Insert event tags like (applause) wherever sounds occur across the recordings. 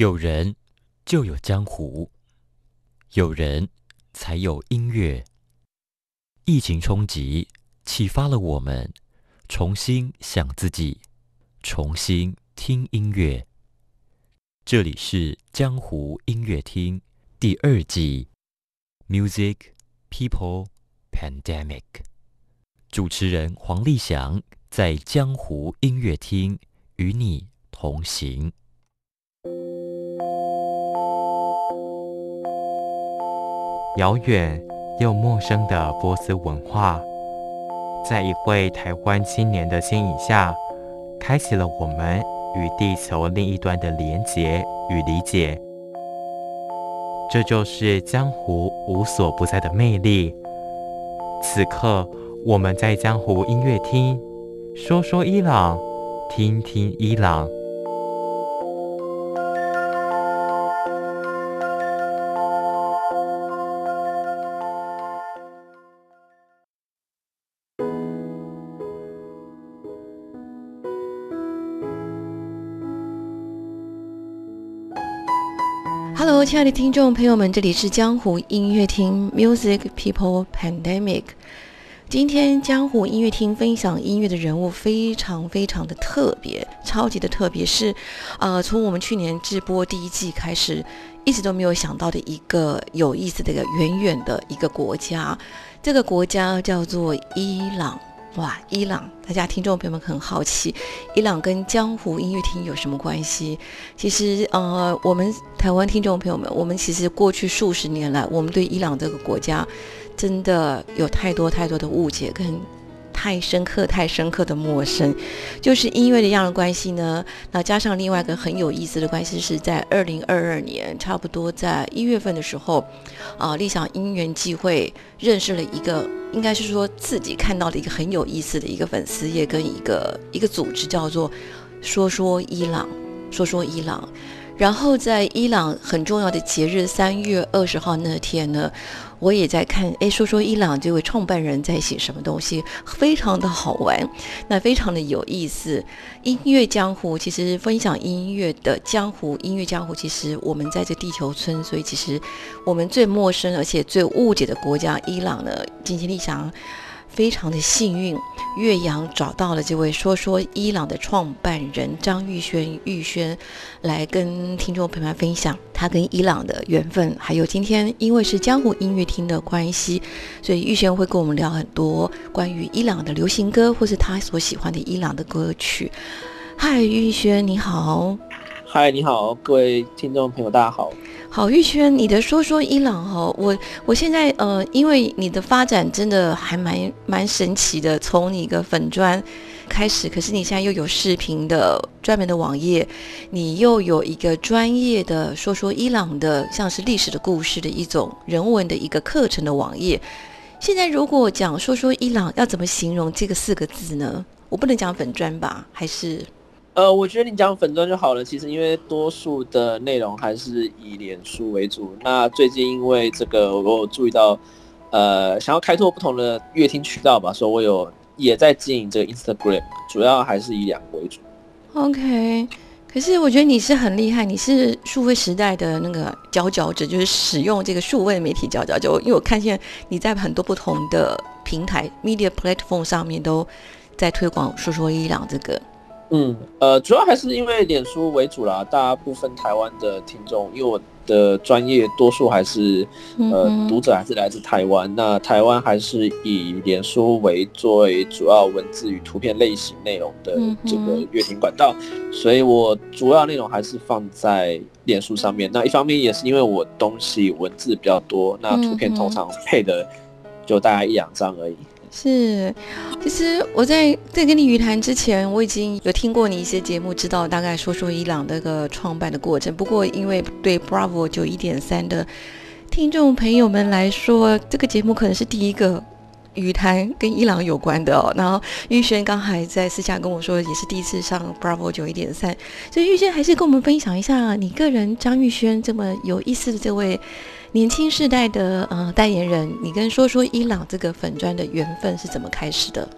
有人就有江湖，有人才有音乐。疫情冲击启发了我们，重新想自己，重新听音乐。这里是江湖音乐厅第二季，Music People Pandemic。主持人黄立翔在江湖音乐厅与你同行。遥远又陌生的波斯文化，在一位台湾青年的牵引下，开启了我们与地球另一端的连结与理解。这就是江湖无所不在的魅力。此刻，我们在江湖音乐厅，说说伊朗，听听伊朗。亲爱的听众朋友们，这里是江湖音乐厅 Music People Pandemic。今天江湖音乐厅分享音乐的人物非常非常的特别，超级的特别，是呃，从我们去年直播第一季开始，一直都没有想到的一个有意思的一个远远的一个国家，这个国家叫做伊朗。哇，伊朗，大家听众朋友们很好奇，伊朗跟江湖音乐厅有什么关系？其实，呃，我们台湾听众朋友们，我们其实过去数十年来，我们对伊朗这个国家真的有太多太多的误解跟。太深刻、太深刻的陌生，就是音乐的样的关系呢。那加上另外一个很有意思的关系，是在二零二二年，差不多在一月份的时候，啊，立想因缘际会认识了一个，应该是说自己看到的一个很有意思的一个粉丝也跟一个一个组织，叫做“说说伊朗”，说说伊朗。然后在伊朗很重要的节日三月二十号那天呢。我也在看，哎，说说伊朗这位创办人在写什么东西，非常的好玩，(laughs) 那非常的有意思。音乐江湖其实分享音乐的江湖，音乐江湖其实我们在这地球村，所以其实我们最陌生而且最误解的国家伊朗呢，金吉利祥。非常的幸运，岳阳找到了这位说说伊朗的创办人张玉轩，玉轩来跟听众朋友们分享他跟伊朗的缘分，还有今天因为是江湖音乐厅的关系，所以玉轩会跟我们聊很多关于伊朗的流行歌，或是他所喜欢的伊朗的歌曲。嗨，玉轩你好。嗨，你好，各位听众朋友，大家好。好，玉轩，你的说说伊朗哈，我我现在呃，因为你的发展真的还蛮蛮神奇的，从你一个粉砖开始，可是你现在又有视频的专门的网页，你又有一个专业的说说伊朗的，像是历史的故事的一种人文的一个课程的网页。现在如果讲说说伊朗，要怎么形容这个四个字呢？我不能讲粉砖吧，还是？呃，我觉得你讲粉钻就好了。其实因为多数的内容还是以脸书为主。那最近因为这个，我有注意到，呃，想要开拓不同的乐听渠道吧，所以我有也在经营这个 Instagram，主要还是以两个为主。OK，可是我觉得你是很厉害，你是数位时代的那个佼佼者，就是使用这个数位媒体佼佼者。因为我看见你在很多不同的平台 media platform 上面都在推广说说伊朗这个。嗯，呃，主要还是因为脸书为主啦。大部分台湾的听众，因为我的专业多数还是，呃，读者还是来自台湾。那台湾还是以脸书为作为主要文字与图片类型内容的这个阅听管道，所以我主要内容还是放在脸书上面。那一方面也是因为我东西文字比较多，那图片通常配的就大概一两张而已。是，其实我在在跟你语谈之前，我已经有听过你一些节目，知道大概说说伊朗那个创办的过程。不过，因为对 Bravo 九一点三的听众朋友们来说，这个节目可能是第一个语谈跟伊朗有关的哦。然后玉轩刚还在私下跟我说，也是第一次上 Bravo 九一点三，所以玉轩还是跟我们分享一下你个人张玉轩这么有意思的这位。年轻世代的呃代言人，你跟说说伊朗这个粉砖的缘分是怎么开始的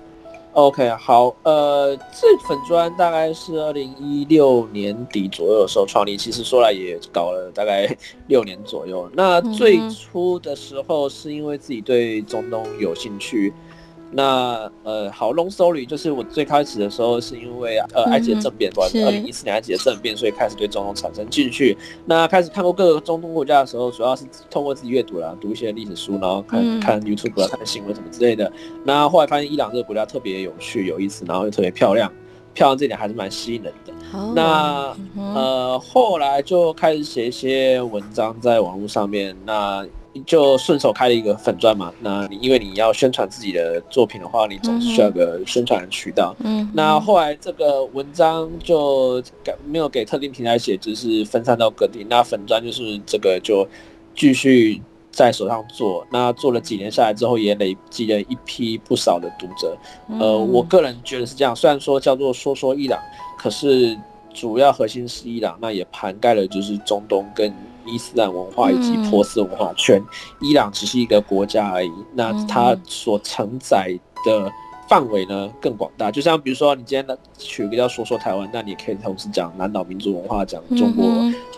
？OK，好，呃，这粉砖大概是二零一六年底左右的时候创立，其实说来也搞了大概六年左右。那最初的时候是因为自己对中东有兴趣。那呃，好，long story，就是我最开始的时候是因为呃埃及的政变，不，二零一四年埃及的政变，所以开始对中东产生兴趣。那开始看过各个中东国家的时候，主要是通过自己阅读啦，读一些历史书，然后看看 YouTube 看新闻什么之类的。那后来发现伊朗这个国家特别有趣、有意思，然后又特别漂亮，漂亮这点还是蛮吸引人的。那呃，后来就开始写一些文章在网络上面，那。就顺手开了一个粉钻嘛，那你因为你要宣传自己的作品的话，你总是需要个宣传的渠道。嗯，那后来这个文章就没有给特定平台写，只是分散到各地。那粉钻就是这个就继续在手上做，那做了几年下来之后，也累积了一批不少的读者。呃，我个人觉得是这样，虽然说叫做说说伊朗，可是主要核心是伊朗，那也涵盖了就是中东跟。伊斯兰文化以及波斯文化圈，伊朗只是一个国家而已。那它所承载的范围呢更广大。就像比如说，你今天的取一个叫“说说台湾”，那你可以同时讲南岛民族文化，讲中国、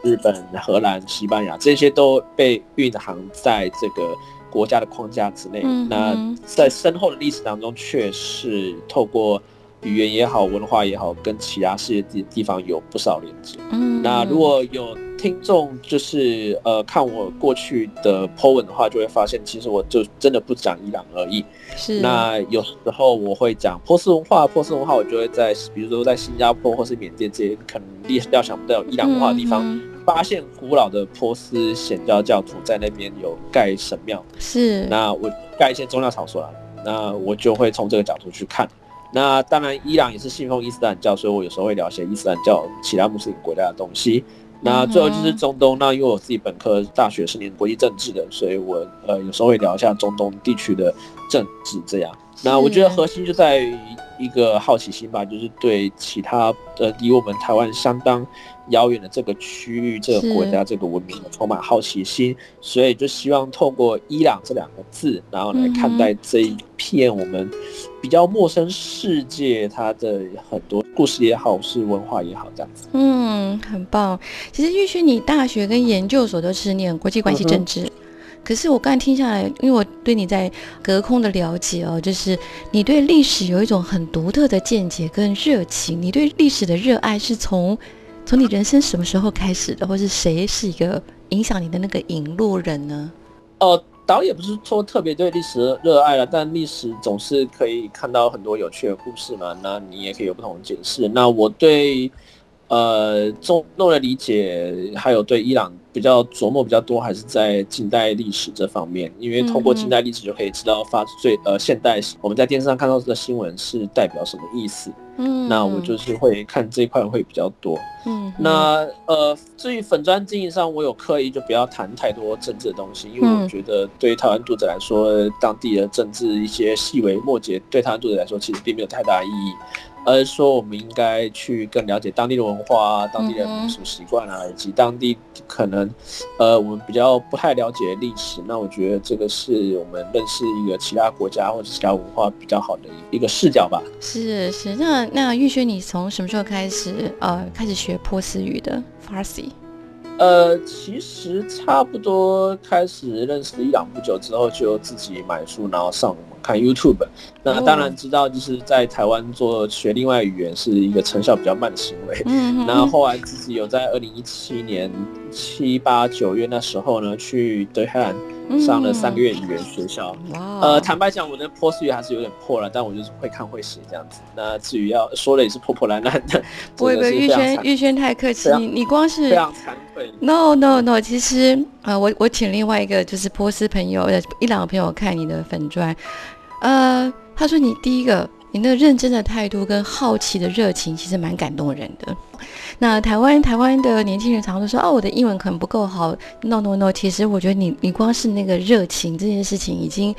日本、荷兰、西班牙，这些都被蕴含在这个国家的框架之内。那在深厚的历史当中，却是透过语言也好、文化也好，跟其他世界地地方有不少连接。嗯，那如果有。听众就是呃，看我过去的 po 文的话，就会发现其实我就真的不讲伊朗而已。是。那有时候我会讲波斯文化，波斯文化我就会在比如说在新加坡或是缅甸这些可能历史料想不到伊朗文化的地方，发现古老的波斯显教教徒在那边有盖神庙。是。那我盖一些宗教场所啊，那我就会从这个角度去看。那当然，伊朗也是信奉伊斯兰教，所以我有时候会聊一些伊斯兰教其他穆斯林国家的东西。那最后就是中东，那因为我自己本科大学是念国际政治的，所以我呃有时候会聊一下中东地区的政治这样。那我觉得核心就在于一个好奇心吧，就是对其他呃离我们台湾相当遥远的这个区域、这个国家、这个文明充满好奇心，所以就希望透过伊朗这两个字，然后来看待这一片我们。比较陌生世界，它的很多故事也好，是文化也好，这样子。嗯，很棒。其实玉勋，你大学跟研究所都是念国际关系政治，可是我刚才听下来，因为我对你在隔空的了解哦，就是你对历史有一种很独特的见解跟热情。你对历史的热爱是从从你人生什么时候开始的，或是谁是一个影响你的那个引路人呢？哦。导演不是说特别对历史热爱了，但历史总是可以看到很多有趣的故事嘛。那你也可以有不同的解释。那我对呃中东的理解，还有对伊朗比较琢磨比较多，还是在近代历史这方面。因为通过近代历史就可以知道发最呃现代我们在电视上看到的新闻是代表什么意思。嗯，那我就是会看这一块会比较多。嗯，那呃，至于粉砖经营上，我有刻意就不要谈太多政治的东西，因为我觉得对于台湾读者来说，当地的政治一些细微末节，对台湾读者来说其实并没有太大意义。而是说，我们应该去更了解当地的文化啊，当地的民俗习惯啊，以及当地可能，呃，我们比较不太了解历史。那我觉得这个是我们认识一个其他国家或者其他文化比较好的一个视角吧。是是，那那玉轩，你从什么时候开始呃开始学波斯语的 Farsi？呃，其实差不多开始认识伊朗不久之后，就自己买书，然后上网看 YouTube。那当然知道，就是在台湾做学另外语言是一个成效比较慢的行为。嗯。那后来自己有在二零一七年七八九月那时候呢，去德黑兰。上了三个月语言学校，呃，坦白讲，我的波斯语还是有点破了，但我就是会看会写这样子。那至于要说的也是破破烂烂的，不 (laughs) 会不会，玉轩玉轩太客气，你你光是非常惭愧。No No No，其实呃，我我请另外一个就是波斯朋友，呃，伊朗的朋友看你的粉砖，呃，他说你第一个。你那认真的态度跟好奇的热情，其实蛮感动人的。那台湾台湾的年轻人常常说：“哦，我的英文可能不够好。”No No No，其实我觉得你你光是那个热情这件事情，已经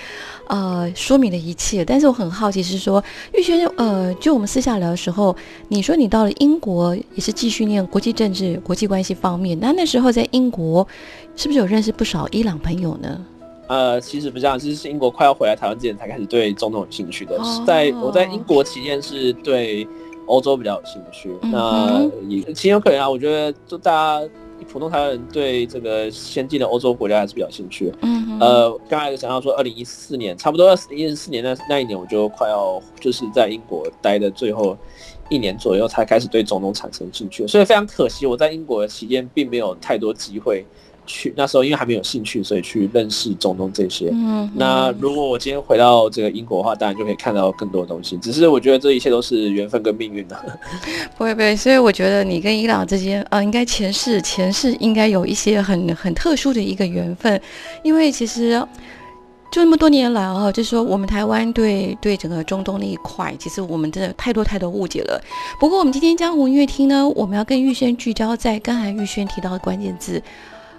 呃说明了一切。但是我很好奇是说，玉轩呃，就我们私下聊的时候，你说你到了英国也是继续念国际政治、国际关系方面。那那时候在英国是不是有认识不少伊朗朋友呢？呃，其实不这样，其实是英国快要回来台湾之前才开始对中东有兴趣的。在我在英国期间是对欧洲比较有兴趣，那也情有可原啊。我觉得就大家普通台湾人对这个先进的欧洲国家还是比较兴趣。嗯，呃，刚才讲到说，二零一四年，差不多二零一四年那那一年，我就快要就是在英国待的最后一年左右，才开始对中东产生兴趣。所以非常可惜，我在英国的期间并没有太多机会。去那时候因为还没有兴趣，所以去认识中东这些。嗯，那如果我今天回到这个英国的话，当然就可以看到更多的东西。只是我觉得这一切都是缘分跟命运的。(laughs) 不会不会，所以我觉得你跟伊朗之间，呃，应该前世前世应该有一些很很特殊的一个缘分。因为其实就那么多年来啊，就是说我们台湾对对整个中东那一块，其实我们真的太多太多误解了。不过我们今天江湖音乐厅呢，我们要跟玉轩聚焦在刚才玉轩提到的关键字。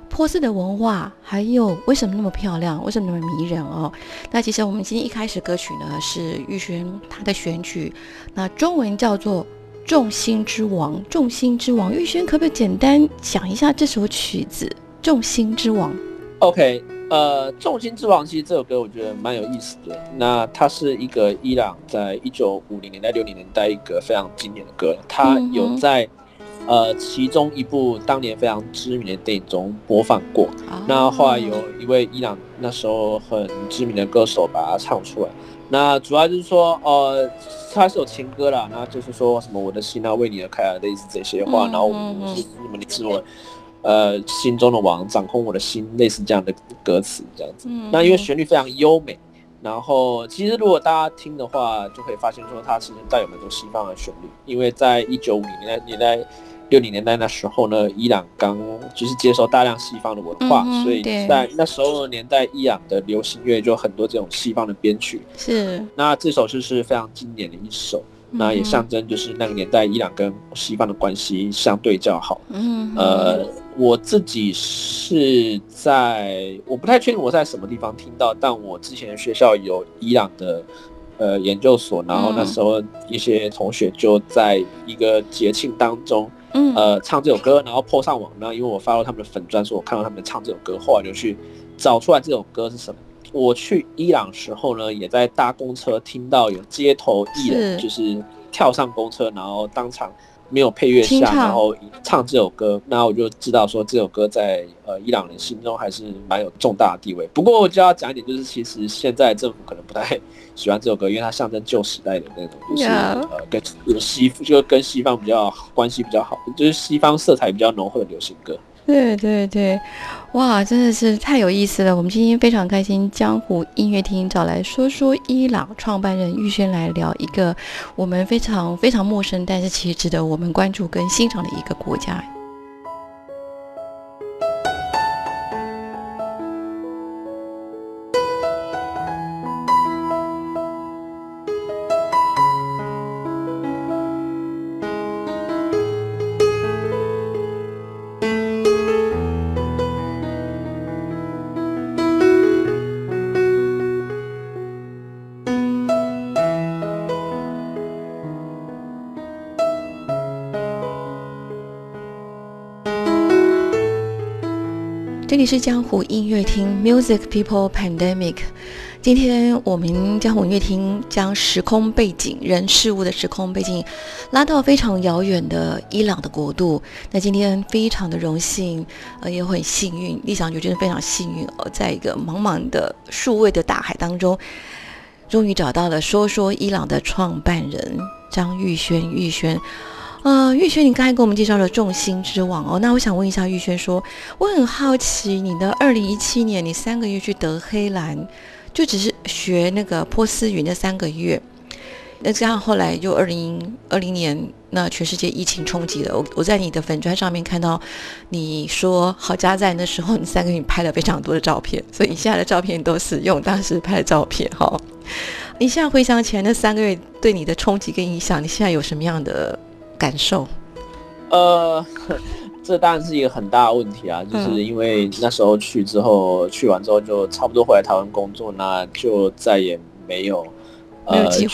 波斯的文化，还有为什么那么漂亮，为什么那么迷人哦？那其实我们今天一开始歌曲呢是玉轩他的选曲，那中文叫做《众星之王》。众星之王，玉轩可不可以简单讲一下这首曲子《众星之王》？OK，呃，《众星之王》其实这首歌我觉得蛮有意思的。那它是一个伊朗在一九五零年代、六零年代一个非常经典的歌，它有在。呃，其中一部当年非常知名的电影中播放过。那后来有一位伊朗那时候很知名的歌手把它唱出来。那主要就是说，呃，它是有情歌啦，那就是说什么我的心啊为你而开啊，类似这些话。然后我是什么你是我呃心中的王，掌控我的心，类似这样的歌词这样子。那因为旋律非常优美，然后其实如果大家听的话，就可以发现说它其实带有很多西方的旋律，因为在一九五零年代年代。六零年代那时候呢，伊朗刚就是接受大量西方的文化，所以在那时候的年代，伊朗的流行乐就很多这种西方的编曲。是，那这首就是非常经典的一首，那也象征就是那个年代伊朗跟西方的关系相对较好。嗯，呃，我自己是在我不太确定我在什么地方听到，但我之前学校有伊朗的。呃，研究所，然后那时候一些同学就在一个节庆当中，嗯，呃，唱这首歌，然后破上网。那因为我发到他们的粉专，说我看到他们唱这首歌，后来就去找出来这首歌是什么。我去伊朗时候呢，也在搭公车听到有街头艺人，就是跳上公车，然后当场。没有配乐下，然后唱这首歌，那我就知道说这首歌在呃伊朗人心中还是蛮有重大的地位。不过我就要讲一点，就是其实现在政府可能不太喜欢这首歌，因为它象征旧时代的那种，就是呃跟有西就跟西方比较关系比较好，就是西方色彩比较浓厚的流行歌。(laughs) 对 (laughs) 对对，哇，真的是太有意思了！我们今天非常开心，江湖音乐厅找来说说伊朗创办人玉轩来聊一个我们非常非常陌生，但是其实值得我们关注跟欣赏的一个国家。是江湖音乐厅 Music People Pandemic。今天我们江湖音乐厅将时空背景、人事物的时空背景拉到非常遥远的伊朗的国度。那今天非常的荣幸，呃，也很幸运，立想觉真的非常幸运哦，在一个茫茫的数位的大海当中，终于找到了说说伊朗的创办人张玉轩，玉轩。呃，玉轩，你刚才给我们介绍了众星之王哦，那我想问一下玉轩，说我很好奇，你的二零一七年，你三个月去德黑兰，就只是学那个波斯语那三个月，那这样后来就二零二零年，那全世界疫情冲击了，我我在你的粉砖上面看到你说好家在那时候，你三个月拍了非常多的照片，所以你现在的照片都是用当时拍的照片哈。你现在回想起来那三个月对你的冲击跟影响，你现在有什么样的？感受，呃，(laughs) 这当然是一个很大的问题啊，就是因为那时候去之后，去完之后就差不多回来台湾工作，那就再也没有呃去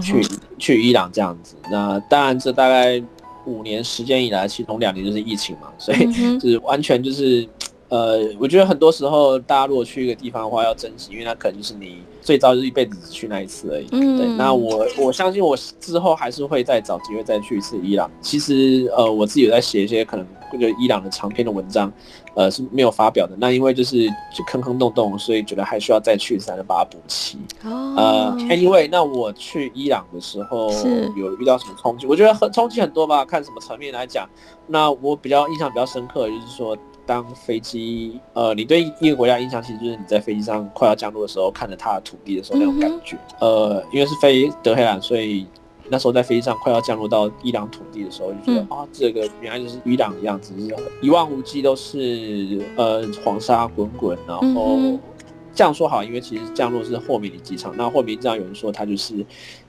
去去伊朗这样子。那当然，这大概五年时间以来，其中两年就是疫情嘛，所以 (laughs) 就是完全就是呃，我觉得很多时候大家如果去一个地方的话，要珍惜，因为那可能就是你最早就是一辈子只去那一次而已。嗯，对。那我我相信我之后还是会再找机会再去一次伊朗。其实呃，我自己有在写一些可能就伊朗的长篇的文章，呃是没有发表的。那因为就是就坑坑洞洞，所以觉得还需要再去才能把它补齐。哦。呃，Anyway，那我去伊朗的时候有遇到什么冲击？我觉得很冲击很多吧，看什么层面来讲。那我比较印象比较深刻，就是说。当飞机，呃，你对一个国家印象，其实就是你在飞机上快要降落的时候，看着它的土地的时候那种感觉。呃，因为是飞德黑兰，所以那时候在飞机上快要降落到伊朗土地的时候，就觉得啊，这个原来就是伊朗的样子，是一望无际都是呃黄沙滚滚，然后。这样说好，因为其实降落是霍米尼机场。那霍米尼机场有人说它就是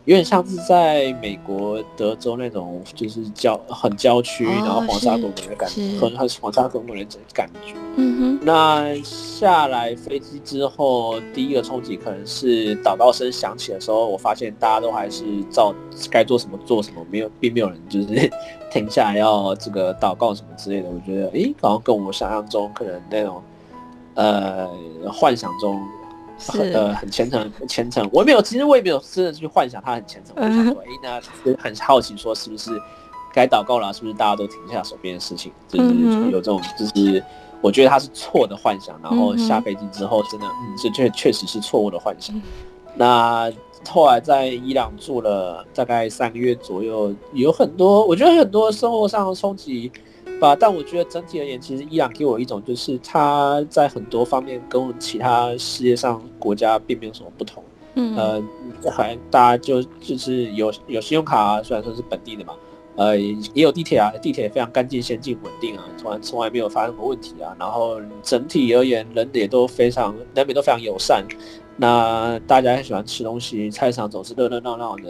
有点像是在美国德州那种，就是郊很郊区，然后黄沙滚滚的感觉，很很黄沙滚滚的感觉。嗯哼。那下来飞机之后，第一个冲击可能是祷告声响起的时候，我发现大家都还是照该做什么做什么，没有，并没有人就是 (laughs) 停下来要这个祷告什么之类的。我觉得，诶，好像跟我想象中可能那种。呃，幻想中很呃很虔诚，虔诚。我也没有，其实我也没有真的去幻想他很虔诚。我想说，哎，那很好奇，说是不是该祷告了？是不是大家都停下手边的事情？就是有这种，就是我觉得他是错的幻想。然后下飞机之后，真的，嗯，这确确实是错误的幻想。(laughs) 那后来在伊朗住了大概三个月左右，有很多，我觉得很多生活上的冲击。吧，但我觉得整体而言，其实伊朗给我一种，就是他在很多方面跟其他世界上国家并没有什么不同。嗯，呃，还大家就就是有有信用卡啊，虽然说是本地的嘛，呃，也有地铁啊，地铁非常干净、先进、稳定啊，从来从来没有发生过问题啊。然后整体而言，人也都非常，人民都非常友善。那大家很喜欢吃东西，菜场总是热热闹闹的。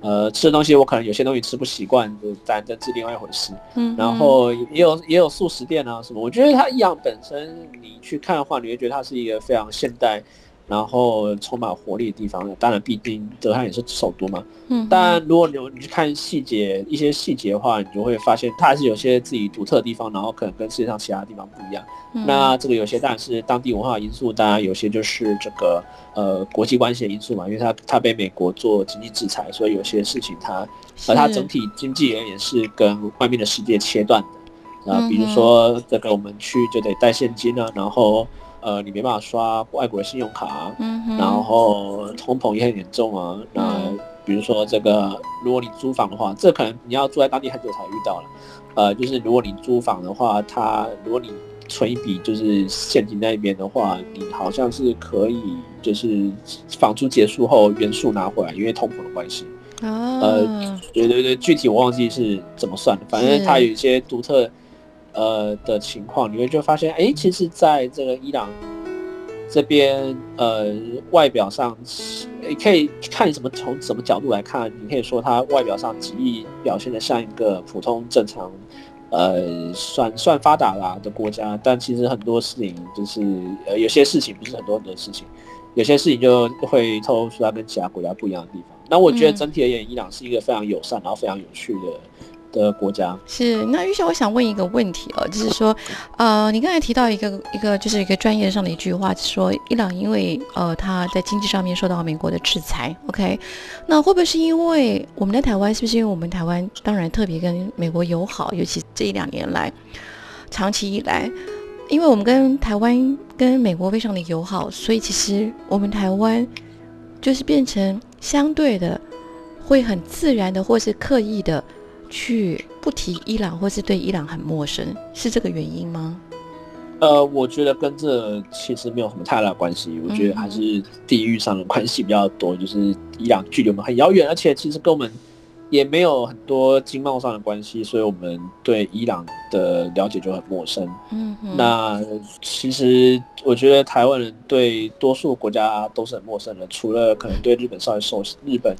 呃，吃的东西我可能有些东西吃不习惯，就但这是另外一回事。嗯，然后也有也有素食店啊什么，我觉得它一样本身你去看的话，你会觉得它是一个非常现代。然后充满活力的地方，当然，毕竟德汉也是首都嘛。嗯。但如果你你去看细节，一些细节的话，你就会发现它还是有些自己独特的地方，然后可能跟世界上其他地方不一样。那这个有些当然是当地文化因素，当然有些就是这个呃国际关系的因素嘛，因为它它被美国做经济制裁，所以有些事情它而它整体经济而言是跟外面的世界切断的。啊，比如说这个我们去就得带现金啊，然后。呃，你没办法刷外国的信用卡，嗯，然后通膨也很严重啊。那比如说这个，如果你租房的话，这可能你要住在当地很久才遇到了。呃，就是如果你租房的话，它如果你存一笔就是现金那边的话，你好像是可以就是房租结束后原数拿回来，因为通膨的关系。哦，呃，对对对，具体我忘记是怎么算的，反正它有一些独特。呃的情况，你会就发现，哎，其实在这个伊朗这边，呃，外表上，你可以看怎么从什么角度来看，你可以说他外表上极易表现的像一个普通正常，呃，算算发达啦的国家，但其实很多事情就是，呃，有些事情不是很多很多事情，有些事情就会透露出它跟其他国家不一样的地方。那我觉得整体而言，伊朗是一个非常友善，然后非常有趣的。的国家是那玉晓，我想问一个问题哦，就是说，呃，你刚才提到一个一个就是一个专业上的一句话，说伊朗因为呃他在经济上面受到美国的制裁，OK，那会不会是因为我们在台湾？是不是因为我们台湾当然特别跟美国友好，尤其这一两年来，长期以来，因为我们跟台湾跟美国非常的友好，所以其实我们台湾就是变成相对的会很自然的或是刻意的。去不提伊朗，或是对伊朗很陌生，是这个原因吗？呃，我觉得跟这其实没有什么太大关系。我觉得还是地域上的关系比较多，就是伊朗距离我们很遥远，而且其实跟我们也没有很多经贸上的关系，所以我们对伊朗的了解就很陌生。嗯，那其实我觉得台湾人对多数国家都是很陌生的，除了可能对日本稍微熟悉，日本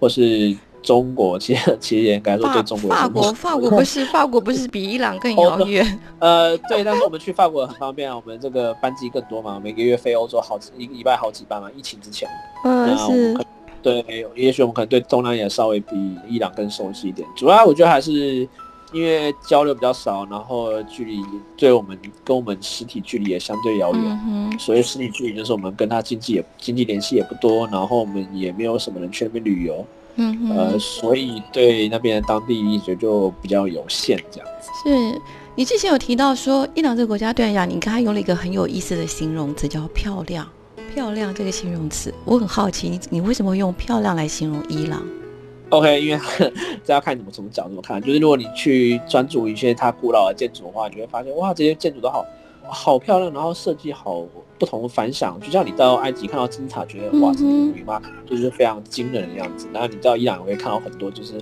或是。中国其实 (laughs) 其实也应该说对中国。法国法国不是法国不是比伊朗更遥远？(laughs) 呃，对，但是我们去法国很方便啊，我们这个班机更多嘛，每个月飞欧洲好一个礼拜好几班嘛，疫情之前。嗯，是。对，也许我们可能对东南亚稍微比伊朗更熟悉一点。主要我觉得还是因为交流比较少，然后距离对我们跟我们实体距离也相对遥远。嗯所以实体距离就是我们跟他经济也经济联系也不多，然后我们也没有什么人去那边旅游。嗯呃，所以对那边的当地医学就比较有限，这样子。是你之前有提到说，伊朗这个国家对呀，你刚才用了一个很有意思的形容词，叫漂亮。漂亮这个形容词，我很好奇，你你为什么会用漂亮来形容伊朗？OK，因为这要看你们从角度看，就是如果你去专注一些它古老的建筑的话，你会发现哇，这些建筑都好好漂亮，然后设计好不同反响。就像你到埃及看到金字塔，觉得哇，这是鱼吗？就是非常惊人的样子。然后你到伊朗，也会看到很多，就是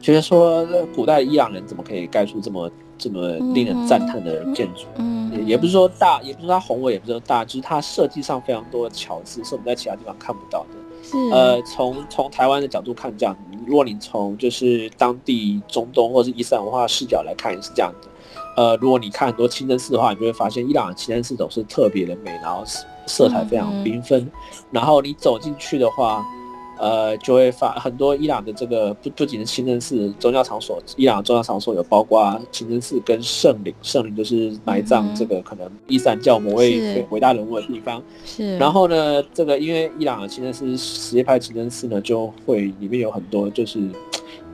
觉得说古代伊朗人怎么可以盖出这么这么令人赞叹的建筑？嗯，也也不是说大，也不是说它宏伟，也不是说大，就是它设计上非常多的巧思，是我们在其他地方看不到的。呃，从从台湾的角度看，这样，如果你从就是当地中东或者是伊斯兰文化视角来看，也是这样的。呃，如果你看很多清真寺的话，你就会发现伊朗的清真寺都是特别的美，然后色彩非常缤纷。然后你走进去的话。呃，就会发很多伊朗的这个不不仅是清真寺宗教场所，伊朗宗教场所有包括清真寺跟圣陵，圣陵就是埋葬这个可能伊斯兰教某位伟大人物的地方。是。然后呢，这个因为伊朗的清真寺什叶派清真寺呢，就会里面有很多就是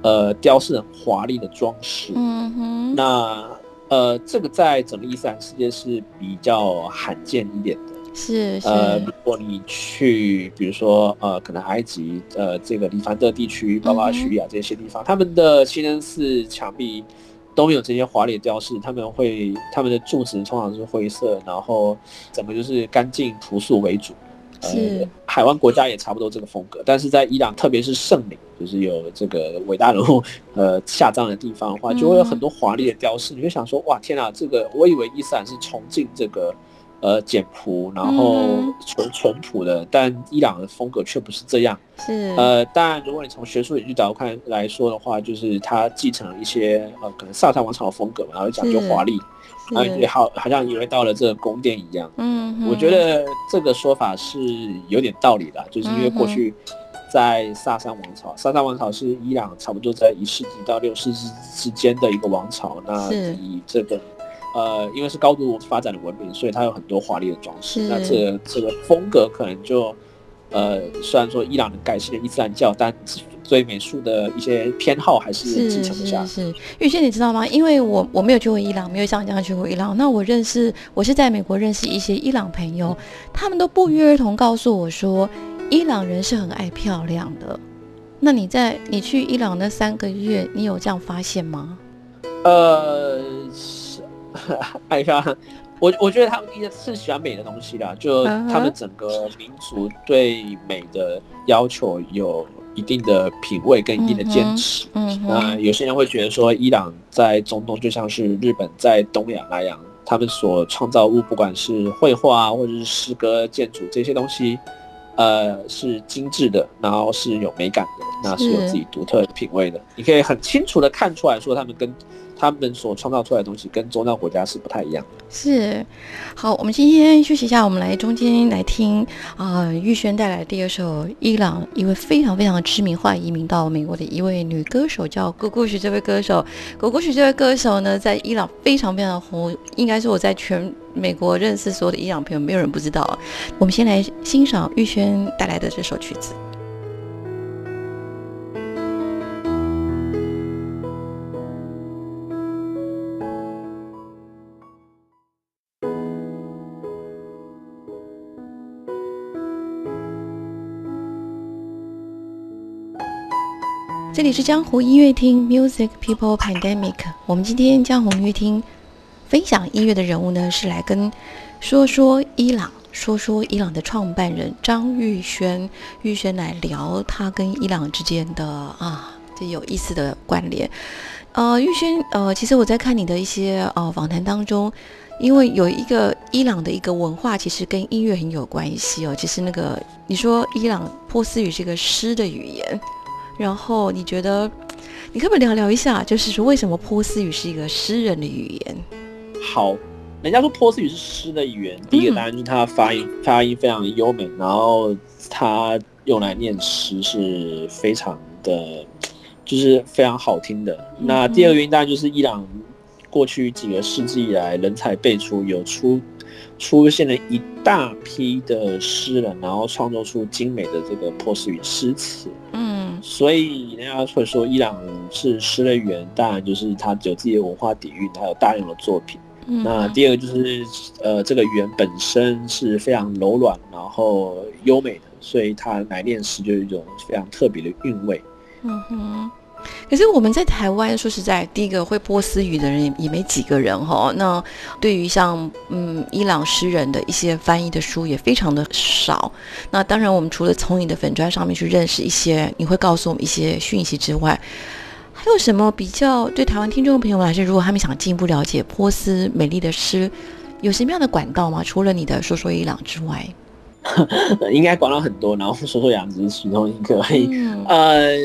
呃雕饰很华丽的装饰。嗯哼。那呃，这个在整个伊斯兰世界是比较罕见一点的。是呃，如果你去，比如说呃，可能埃及呃，这个黎凡特地区，包括叙利亚这些地方，他们的清真寺墙壁都没有这些华丽的雕饰，他们会他们的柱子通常是灰色，然后整个就是干净朴素为主。是海湾国家也差不多这个风格，但是在伊朗，特别是圣陵，就是有这个伟大人物 (laughs) 呃下葬的地方的话，就会有很多华丽的雕饰。你会想说，哇，天啊，这个我以为伊斯兰是崇敬这个。呃，简朴，然后纯淳朴的，但伊朗的风格却不是这样。是，呃，当然，如果你从学术角度看来说的话，就是它继承了一些呃，可能萨珊王朝的风格嘛，然后讲究华丽，然后也好，好像以为到了这个宫殿一样。嗯，我觉得这个说法是有点道理的，就是因为过去在萨珊王朝，萨珊王朝是伊朗差不多在一世纪到六世纪之间的一个王朝，那以这个。呃，因为是高度发展的文明，所以它有很多华丽的装饰。那这这个风格可能就，呃，虽然说伊朗人改信了伊斯兰教，但对美术的一些偏好还是继承下。是是是。玉轩，你知道吗？因为我我没有去过伊朗，没有像你这样去过伊朗。那我认识，我是在美国认识一些伊朗朋友，他们都不约而同告诉我说，伊朗人是很爱漂亮的。那你在你去伊朗那三个月，你有这样发现吗？呃。爱漂亮，我我觉得他们应该是喜欢美的东西啦，就他们整个民族对美的要求有一定的品味跟一定的坚持。嗯，那有些人会觉得说，伊朗在中东就像是日本在东亚那样，他们所创造物，不管是绘画或者是诗歌、建筑这些东西，呃，是精致的，然后是有美感的，那是有自己独特的品味的。你可以很清楚的看出来说，他们跟他们所创造出来的东西跟宗教国家是不太一样的。是，好，我们今天休息一下，我们来中间来听啊，玉轩带来的第二首伊朗一位非常非常知名、化移民到美国的一位女歌手，叫古古许。这位歌手，古古许这位歌手呢，在伊朗非常非常红，应该是我在全美国认识所有的伊朗朋友，没有人不知道。我们先来欣赏玉轩带来的这首曲子。这里是江湖音乐厅 Music People Pandemic。我们今天江湖音乐厅分享音乐的人物呢，是来跟说说伊朗，说说伊朗的创办人张玉轩。玉轩来聊他跟伊朗之间的啊，这有意思的关联。呃，玉轩，呃，其实我在看你的一些呃访谈当中，因为有一个伊朗的一个文化，其实跟音乐很有关系哦。其实那个你说伊朗波斯语是个诗的语言。然后你觉得，你可不可以聊聊一下，就是说为什么波斯语是一个诗人的语言？好，人家说波斯语是诗的语言，第一个答案就是它发音发音非常优美，然后它用来念诗是非常的，就是非常好听的。那第二个原因当然就是伊朗过去几个世纪以来人才辈出，有出出现了一大批的诗人，然后创作出精美的这个波斯语诗词。嗯，所以人家会说伊朗是诗的语言，当然就是它有自己的文化底蕴，它有大量的作品。那第二个就是，呃，这个语言本身是非常柔软，然后优美的，所以它来练诗就有一种非常特别的韵味。嗯哼。可是我们在台湾，说实在，第一个会波斯语的人也也没几个人哈。那对于像嗯伊朗诗人的一些翻译的书也非常的少。那当然，我们除了从你的粉砖上面去认识一些，你会告诉我们一些讯息之外。还有什么比较对台湾听众朋友们来说，如果他们想进一步了解波斯美丽的诗，有什么样的管道吗？除了你的说说伊朗之外，(laughs) 应该管了很多，然后说说养殖其中一个。呃，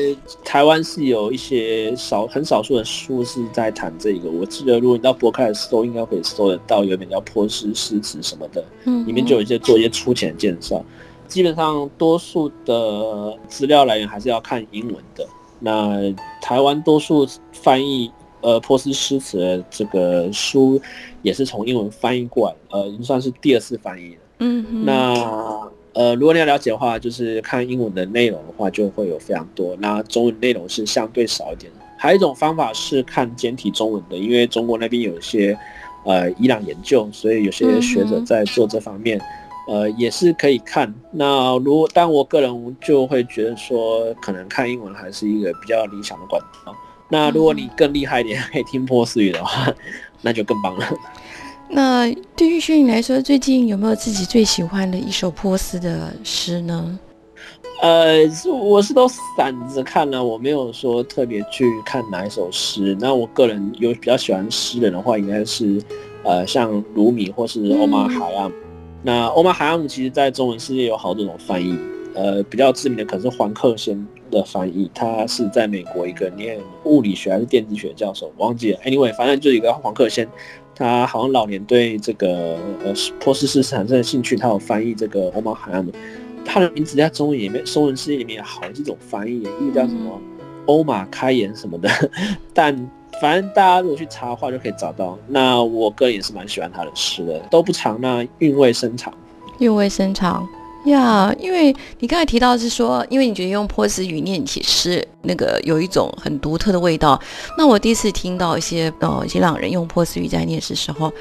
台湾是有一些少很少数的书是在谈这个。我记得如果你到博客来搜，应该可以搜得到，有一本叫《波斯诗词》什么的，里面就有一些做一些粗浅介绍。基本上多数的资料来源还是要看英文的。那台湾多数翻译呃波斯诗词的这个书，也是从英文翻译过来，呃，已经算是第二次翻译了。嗯，那呃，如果你要了解的话，就是看英文的内容的话，就会有非常多。那中文内容是相对少一点。还有一种方法是看简体中文的，因为中国那边有一些呃伊朗研究，所以有些学者在做这方面。呃，也是可以看。那如果，但我个人就会觉得说，可能看英文还是一个比较理想的管道。那如果你更厉害一点，(laughs) 可以听波斯语的话，那就更棒了。那对于轩宇来说，最近有没有自己最喜欢的一首波斯的诗呢？呃，我是都散着看了，我没有说特别去看哪一首诗。那我个人有比较喜欢诗人的话，应该是呃，像鲁米或是欧马海啊。那欧马海亚姆其实，在中文世界有好多种翻译，呃，比较知名的可能是黄克先的翻译，他是在美国一个念物理学还是电子学教授，忘记了。Anyway，反正就一个黄克先，他好像老年对这个呃波斯诗产生了兴趣，他有翻译这个欧马海岸的，他的名字在中文里面，中文世界里面有好几种翻译，一个叫什么欧马开言什么的，(laughs) 但。反正大家如果去查的话，就可以找到。那我个人也是蛮喜欢他的诗的，都不长，那韵味深长。韵味深长呀，因为你刚才提到是说，因为你觉得用波斯语念起诗，那个有一种很独特的味道。那我第一次听到一些呃伊朗人用波斯语在念诗时候，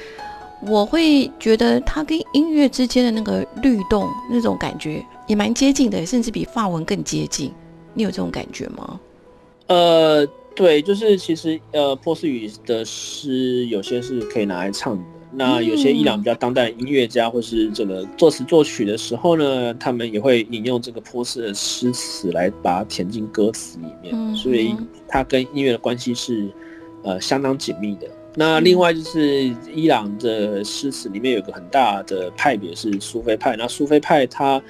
我会觉得它跟音乐之间的那个律动那种感觉也蛮接近的，甚至比法文更接近。你有这种感觉吗？呃。对，就是其实呃，波斯语的诗有些是可以拿来唱的。那有些伊朗比较当代音乐家或是这个作词作曲的时候呢，他们也会引用这个波斯的诗词来把它填进歌词里面。所以它跟音乐的关系是呃相当紧密的。那另外就是伊朗的诗词里面有个很大的派别是苏菲派。那苏菲派它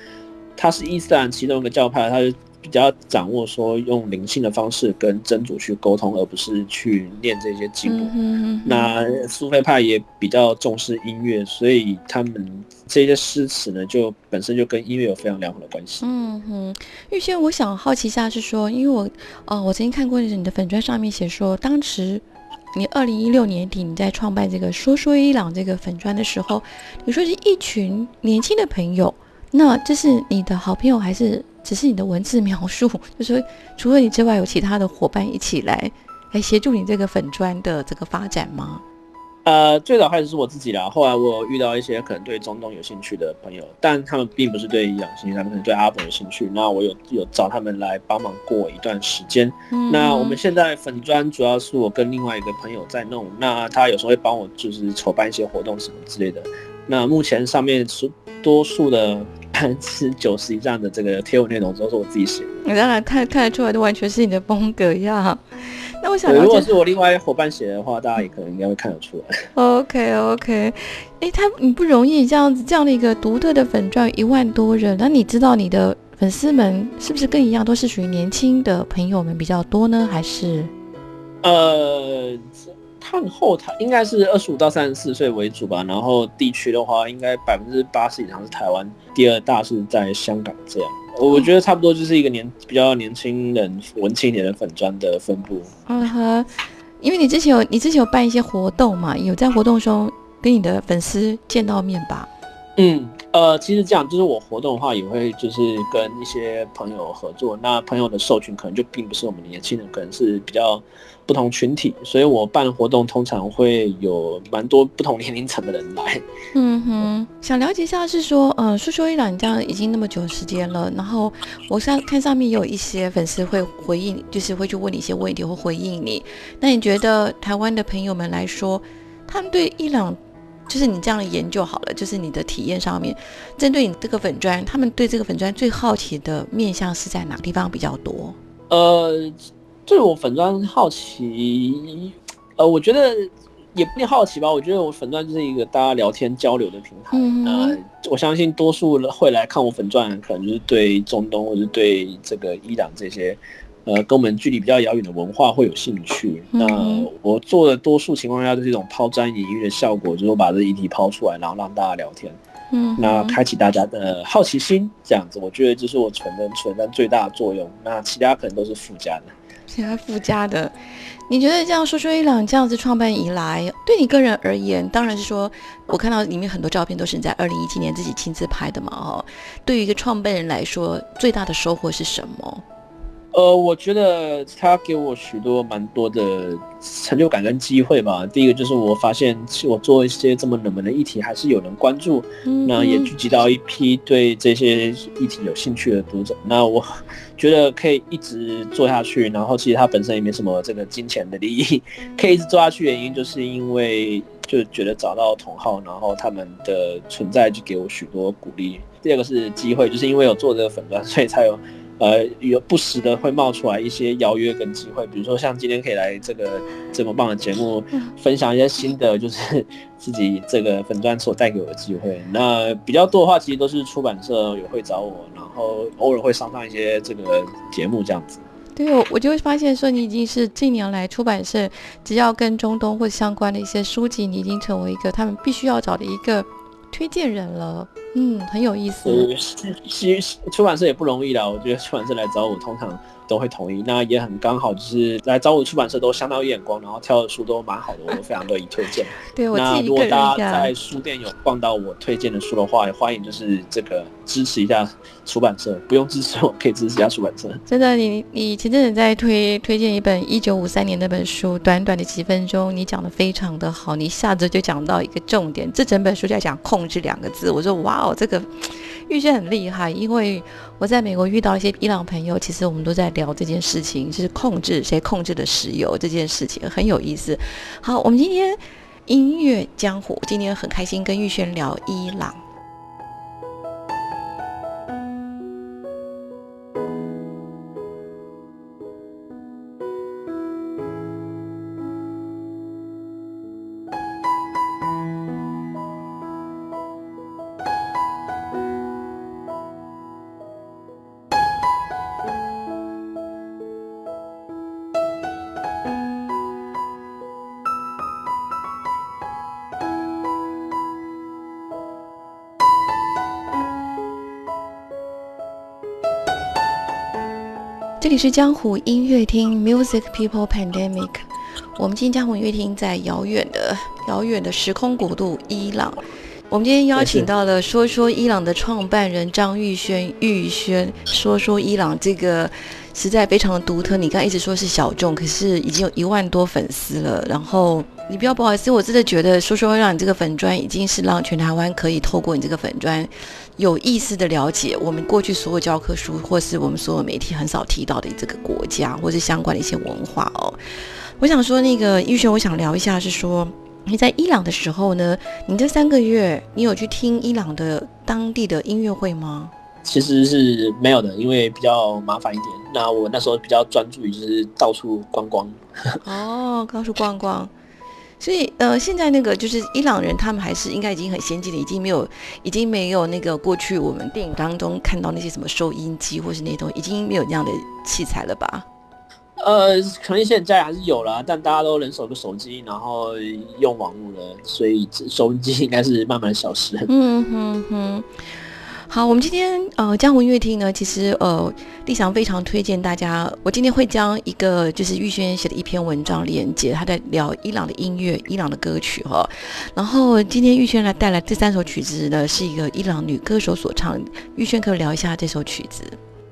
它是伊斯兰其中一个教派，它是。比较掌握说用灵性的方式跟真主去沟通，而不是去念这些经文。那苏菲派也比较重视音乐，所以他们这些诗词呢，就本身就跟音乐有非常良好的关系。嗯哼，玉轩，我想好奇一下，是说，因为我哦，我曾经看过你的粉砖上面写说，当时你二零一六年底你在创办这个说说伊朗这个粉砖的时候，你说是一群年轻的朋友，那这是你的好朋友还是？只是你的文字描述，(laughs) 就说除了你之外，有其他的伙伴一起来来协助你这个粉砖的这个发展吗？呃，最早开始是我自己啦，后来我遇到一些可能对中东有兴趣的朋友，但他们并不是对伊朗兴趣，他们可能对阿本有兴趣。那我有有找他们来帮忙过一段时间。那我们现在粉砖主要是我跟另外一个朋友在弄，那他有时候会帮我就是筹办一些活动什么之类的。那目前上面是多数的。(laughs) 是九十以上的这个贴文内容都是我自己写，你当然看看得出来都完全是你的风格呀。那我想，如果是我另外伙伴写的话，大家也可能应该会看得出来。OK OK，哎，他你不容易这样子这样的一个独特的粉钻一万多人，那你知道你的粉丝们是不是跟一样都是属于年轻的朋友们比较多呢？还是呃？看后台应该是二十五到三十四岁为主吧，然后地区的话，应该百分之八十以上是台湾，第二大是在香港这样。我觉得差不多就是一个年比较年轻人、文青一点的粉砖的分布。嗯哼，因为你之前有你之前有办一些活动嘛，有在活动中跟你的粉丝见到面吧？嗯，呃，其实这样就是我活动的话，也会就是跟一些朋友合作。那朋友的受群可能就并不是我们年轻人，可能是比较不同群体，所以我办活动通常会有蛮多不同年龄层的人来。嗯哼，想了解一下是说，呃，说说一朗，这样已经那么久时间了，然后我上看上面有一些粉丝会回应，就是会去问你一些问题或回应你。那你觉得台湾的朋友们来说，他们对伊朗？就是你这样研究好了，就是你的体验上面，针对你这个粉砖，他们对这个粉砖最好奇的面向是在哪个地方比较多？呃，对我粉砖好奇，呃，我觉得也不好奇吧。我觉得我粉砖就是一个大家聊天交流的平台。那我相信多数会来看我粉钻，可能就是对中东或者对这个伊朗这些。呃，跟我们距离比较遥远的文化会有兴趣。那我做的多数情况下都是一种抛砖引玉的效果，就是我把这议题抛出来，然后让大家聊天。嗯，那开启大家的好奇心，这样子，我觉得这是我存的存在最大的作用。那其他可能都是附加的。其他附加的，你觉得这样说说伊朗这样子创办以来，对你个人而言，当然是说，我看到里面很多照片都是你在二零一七年自己亲自拍的嘛，哦。对于一个创办人来说，最大的收获是什么？呃，我觉得他给我许多蛮多的成就感跟机会吧。第一个就是我发现，我做一些这么冷门的议题，还是有人关注，那也聚集到一批对这些议题有兴趣的读者。那我觉得可以一直做下去。然后其实他本身也没什么这个金钱的利益，(laughs) 可以一直做下去。原因就是因为就觉得找到同好，然后他们的存在就给我许多鼓励。第二个是机会，就是因为有做这个粉砖，所以才有。呃，有不时的会冒出来一些邀约跟机会，比如说像今天可以来这个这么棒的节目，分享一些新的，就是 (laughs) 自己这个粉钻所带给我的机会。那比较多的话，其实都是出版社也会找我，然后偶尔会上上一些这个节目这样子。对，我我就会发现说，你已经是近年来出版社只要跟中东或相关的一些书籍，你已经成为一个他们必须要找的一个。推荐人了，嗯，很有意思。其实出版社也不容易啦，我觉得出版社来找我，通常。都会同意，那也很刚好，就是来找我出版社都相当有眼光，然后挑的书都蛮好的，我都非常乐意推荐。(laughs) 对，我那如果大家在书店有逛到我推荐的书的话，也欢迎就是这个支持一下出版社，不用支持我，可以支持一下出版社。(laughs) 真的，你你前阵子在推推荐一本一九五三年那本书，短短的几分钟，你讲的非常的好，你一下子就讲到一个重点，这整本书在讲控制两个字，我说哇哦，这个。玉轩很厉害，因为我在美国遇到一些伊朗朋友，其实我们都在聊这件事情，就是控制谁控制的石油这件事情很有意思。好，我们今天音乐江湖，今天很开心跟玉轩聊伊朗。是江湖音乐厅 Music People Pandemic。我们今天江湖音乐厅在遥远的、遥远的时空国度伊朗。我们今天邀请到了说说伊朗的创办人张玉轩，玉轩说说伊朗这个实在非常的独特。你刚一直说是小众，可是已经有一万多粉丝了。然后你不要不好意思，我真的觉得说说会让你这个粉砖已经是让全台湾可以透过你这个粉砖。有意思的了解我们过去所有教科书，或是我们所有媒体很少提到的这个国家，或是相关的一些文化哦。我想说，那个玉璇，我想聊一下，是说你在伊朗的时候呢，你这三个月，你有去听伊朗的当地的音乐会吗？其实是没有的，因为比较麻烦一点。那我那时候比较专注于就是到处逛逛。(laughs) 哦，到处逛逛。所以，呃，现在那个就是伊朗人，他们还是应该已经很先进了，已经没有，已经没有那个过去我们电影当中看到那些什么收音机或是那种，已经没有那样的器材了吧？呃，可能现在还是有了，但大家都人手个手机，然后用网络了，所以收音机应该是慢慢消失。嗯哼哼。好，我们今天呃江湖音乐厅呢，其实呃立翔非常推荐大家，我今天会将一个就是玉轩写的一篇文章连接，他在聊伊朗的音乐、伊朗的歌曲哈。然后今天玉轩来带来这三首曲子呢，是一个伊朗女歌手所唱，玉轩可以聊一下这首曲子。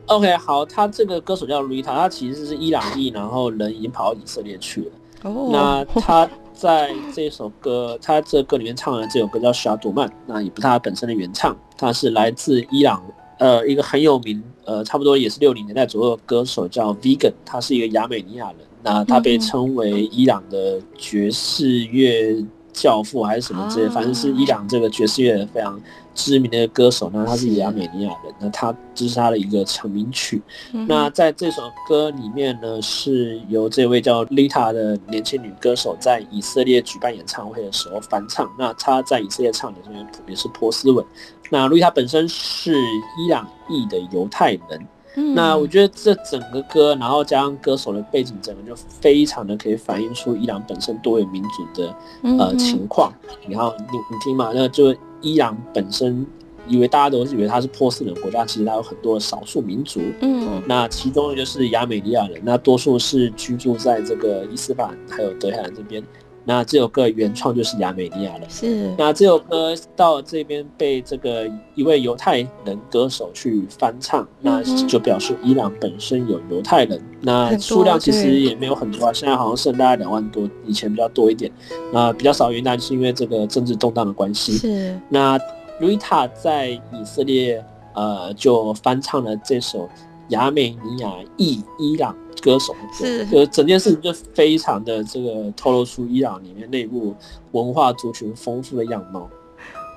OK，好，她这个歌手叫 Rita，他其实是伊朗裔，然后人已经跑到以色列去了。哦，那他在这首歌，他这歌里面唱的这首歌叫《小杜曼》，那也不是他本身的原唱，他是来自伊朗，呃，一个很有名，呃，差不多也是六零年代左右的歌手叫 Vegan，他是一个亚美尼亚人，那他被称为伊朗的爵士乐。教父还是什么之类，反正是伊朗这个爵士乐非常知名的歌手。那他是亚美尼亚人，那他这是他的一个成名曲。那在这首歌里面呢，是由这位叫 Lita 的年轻女歌手在以色列举办演唱会的时候翻唱。那她在以色列唱的这边也是波斯文。那 Lita 本身是伊朗裔的犹太人。那我觉得这整个歌，然后加上歌手的背景，整个就非常的可以反映出伊朗本身多元民族的呃情况。然后你你听嘛，那就伊朗本身，以为大家都以为它是波斯人国家，其实它有很多少数民族。嗯，那其中就是亚美尼亚人，那多数是居住在这个伊斯兰还有德黑兰这边。那这首歌原创就是亚美尼亚的，是。那这首歌到这边被这个一位犹太人歌手去翻唱，那就表示伊朗本身有犹太人，那数量其实也没有很多啊，现在好像剩大概两万多，以前比较多一点，那比较少原因是因为这个政治动荡的关系。是。那卢伊塔在以色列呃就翻唱了这首亚美尼亚裔伊朗。歌手是，就整件事情就非常的这个透露出伊朗里面内部文化族群丰富的样貌。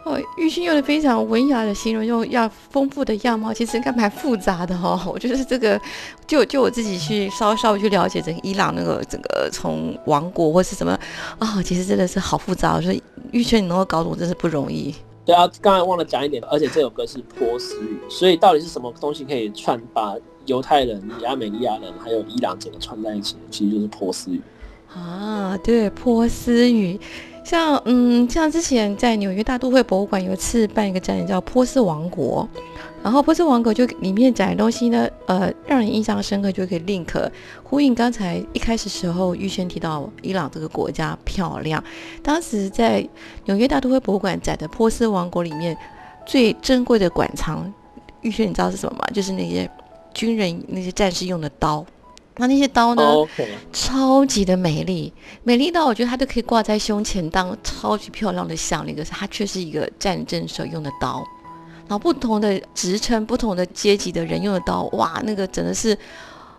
哦，玉勋用的非常文雅的形容，用要丰富的样貌，其实应该蛮复杂的哦。(laughs) 我觉得这个，就就我自己去稍稍微去了解整个伊朗那个整个从王国或是什么啊，其实真的是好复杂。我说玉轩你能够搞懂，真是不容易。对啊，刚才忘了讲一点，而且这首歌是波斯语，所以到底是什么东西可以串把？犹太人、亚美尼亚人还有伊朗整个串在一起，其实就是波斯语啊。对，波斯语，像嗯，像之前在纽约大都会博物馆有一次办一个展览，叫《波斯王国》，然后波斯王国就里面展的东西呢，呃，让人印象深刻，就可以 link 呼应刚才一开始时候预先提到伊朗这个国家漂亮。当时在纽约大都会博物馆展的波斯王国里面最珍贵的馆藏，预先你知道是什么吗？就是那些。军人那些战士用的刀，那那些刀呢？超级的美丽，美丽到我觉得它都可以挂在胸前当超级漂亮的项链。可是它却是一个战争时候用的刀。然后不同的职称、不同的阶级的人用的刀，哇，那个真的是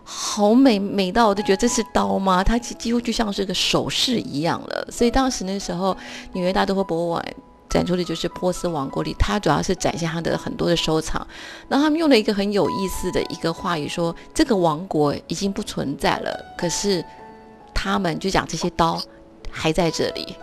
好美，美到我都觉得这是刀吗？它几乎就像是个首饰一样了。所以当时那时候纽约大都会博物馆。展出的就是波斯王国里，它主要是展现它的很多的收藏。然后他们用了一个很有意思的一个话语说：“这个王国已经不存在了，可是他们就讲这些刀还在这里。”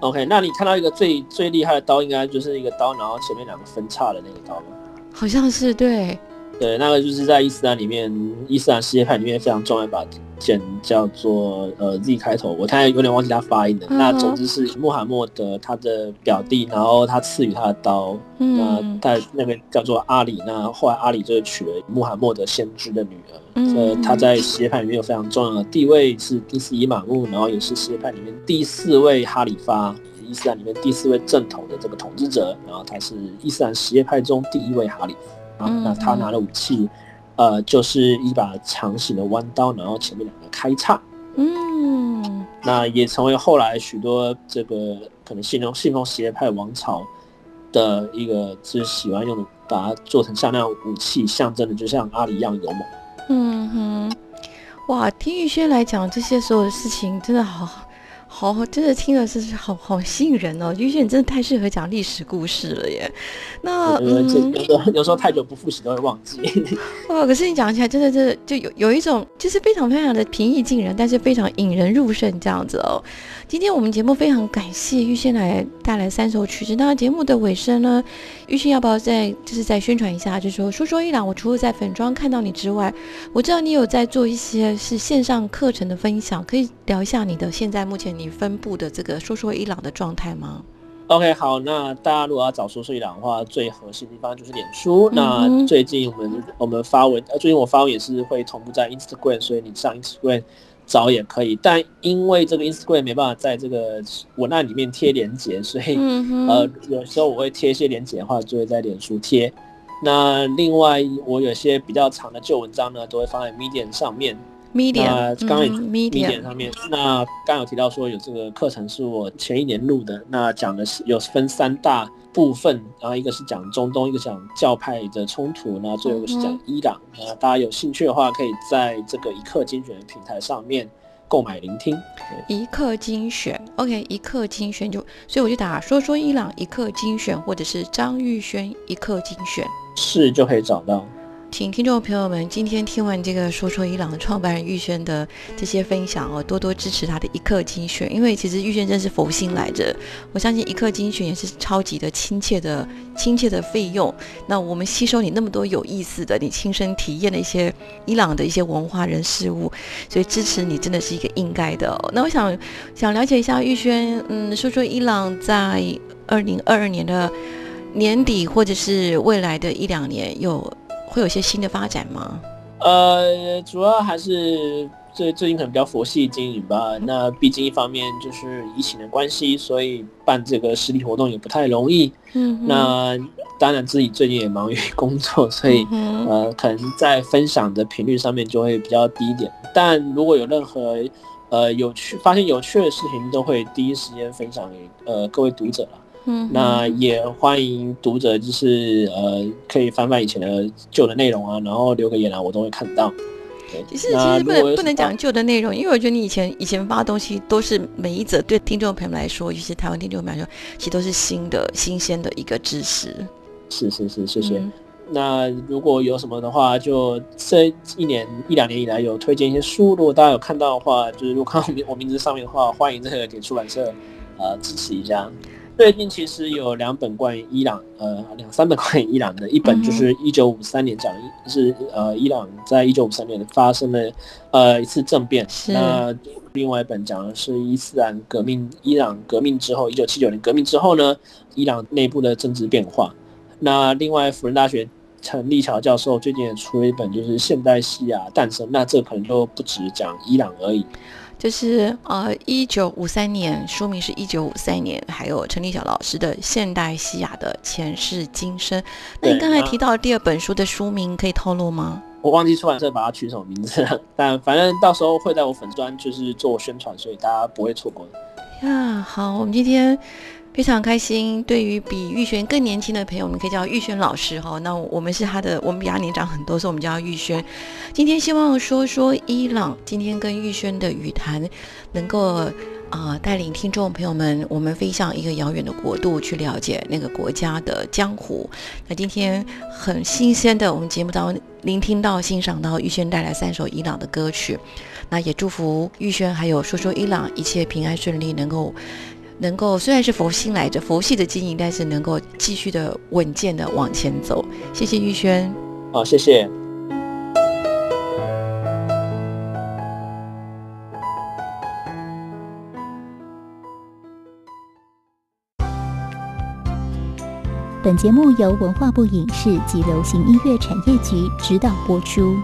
OK，那你看到一个最最厉害的刀，应该就是一个刀，然后前面两个分叉的那个刀吗？好像是对。对，那个就是在伊斯兰里面，伊斯兰世界派里面非常重要一把剑，叫做呃 Z 开头，我现在有点忘记他发音了。那总之是穆罕默德他的表弟，然后他赐予他的刀，那他那个叫做阿里，那后来阿里就娶了穆罕默德先知的女儿。呃，他在什叶派里面有非常重要的地位，是第四伊玛目，然后也是什叶派里面第四位哈里发，伊斯兰里面第四位正统的这个统治者，然后他是伊斯兰什叶派中第一位哈里。啊，那他拿的武器，呃，就是一把长形的弯刀，然后前面两个开叉。嗯，那也成为后来许多这个可能信奉信奉什叶派王朝的一个，就是喜欢用的，把它做成像那样武器，象征的就像阿里一样勇猛。嗯哼，哇，听玉轩来讲这些所有的事情，真的好。好，真的听了是好好吸引人哦！于轩，你真的太适合讲历史故事了耶。那嗯，有时候太久不复习都会忘记。(laughs) 哦，可是你讲起来，真的，真的就有有一种，就是非常非常的平易近人，但是非常引人入胜这样子哦。今天我们节目非常感谢玉仙来带来三首曲子。那节目的尾声呢，玉仙要不要再就是再宣传一下？就是说，说说伊朗，我除了在粉妆看到你之外，我知道你有在做一些是线上课程的分享，可以聊一下你的现在目前你分布的这个说说伊朗的状态吗？OK，好，那大家如果要找说说伊朗的话，最核心的地方就是脸书。那最近我们我们发文，呃，最近我发文也是会同步在 Instagram，所以你上 Instagram 找也可以。但因为这个 Instagram 没办法在这个文案里面贴链接，所以呃，有时候我会贴一些链接的话，就会在脸书贴。那另外，我有些比较长的旧文章呢，都会放在 Medium 上面。Medium，刚刚 Medium 上面，那刚有提到说有这个课程是我前一年录的，那讲的是有分三大部分，然后一个是讲中东，一个讲教派的冲突，那最后一个是讲伊朗。那大家有兴趣的话，可以在这个一课精选平台上面购买聆听。一刻精选，OK，一刻精选就，所以我就打说说伊朗一刻精选，或者是张玉轩一刻精选，是就可以找到。请听众朋友们，今天听完这个说说伊朗的创办人玉轩的这些分享哦，多多支持他的一刻精选，因为其实玉轩真是佛心来着。我相信一刻精选也是超级的亲切的亲切的费用。那我们吸收你那么多有意思的，你亲身体验的一些伊朗的一些文化人事物，所以支持你真的是一个应该的。那我想想了解一下玉轩，嗯，说说伊朗在二零二二年的年底或者是未来的一两年有。会有些新的发展吗？呃，主要还是最最近可能比较佛系经营吧。那毕竟一方面就是疫情的关系，所以办这个实体活动也不太容易。嗯，那当然自己最近也忙于工作，所以呃，可能在分享的频率上面就会比较低一点。但如果有任何呃有趣发现有趣的事情，都会第一时间分享给呃各位读者了。嗯，那也欢迎读者，就是呃，可以翻翻以前的旧的内容啊，然后留个言啊，我都会看到。其实其实不能不能讲旧的内容，因为我觉得你以前以前发的东西都是每一则对听众朋友们来说，尤其是台湾听众朋友来说，其实都是新的新鲜的一个知识。是是是，谢谢。那如果有什么的话，就这一年一两年以来有推荐一些书，如果大家有看到的话，就是如果看到我名字上面的话，欢迎这个给出版社呃支持一下。最近其实有两本关于伊朗，呃，两三本关于伊朗的，一本就是一九五三年讲，是呃，伊朗在一九五三年发生了呃一次政变。那另外一本讲的是伊斯兰革命，伊朗革命之后，一九七九年革命之后呢，伊朗内部的政治变化。那另外辅仁大学陈立桥教授最近也出了一本，就是现代西亚诞生。那这可能都不止讲伊朗而已。就是呃，一九五三年，书名是一九五三年，还有陈立晓老师的《现代西雅的前世今生》。那你刚才提到第二本书的书名，可以透露吗？我忘记出版社把它取什么名字了，但反正到时候会在我粉专就是做宣传，所以大家不会错过的呀，好，我们今天。非常开心，对于比玉轩更年轻的朋友，我们可以叫玉轩老师哈。那我们是他的，我们比他年长很多，所以我们叫玉轩。今天希望说说伊朗，今天跟玉轩的语谈，能够啊带领听众朋友们，我们飞向一个遥远的国度，去了解那个国家的江湖。那今天很新鲜的，我们节目当中聆听到、欣赏到玉轩带来三首伊朗的歌曲。那也祝福玉轩还有说说伊朗一切平安顺利，能够。能够虽然是佛心来着，佛系的经营，但是能够继续的稳健的往前走。谢谢玉轩。好，谢谢。本节目由文化部影视及流行音乐产业局指导播出。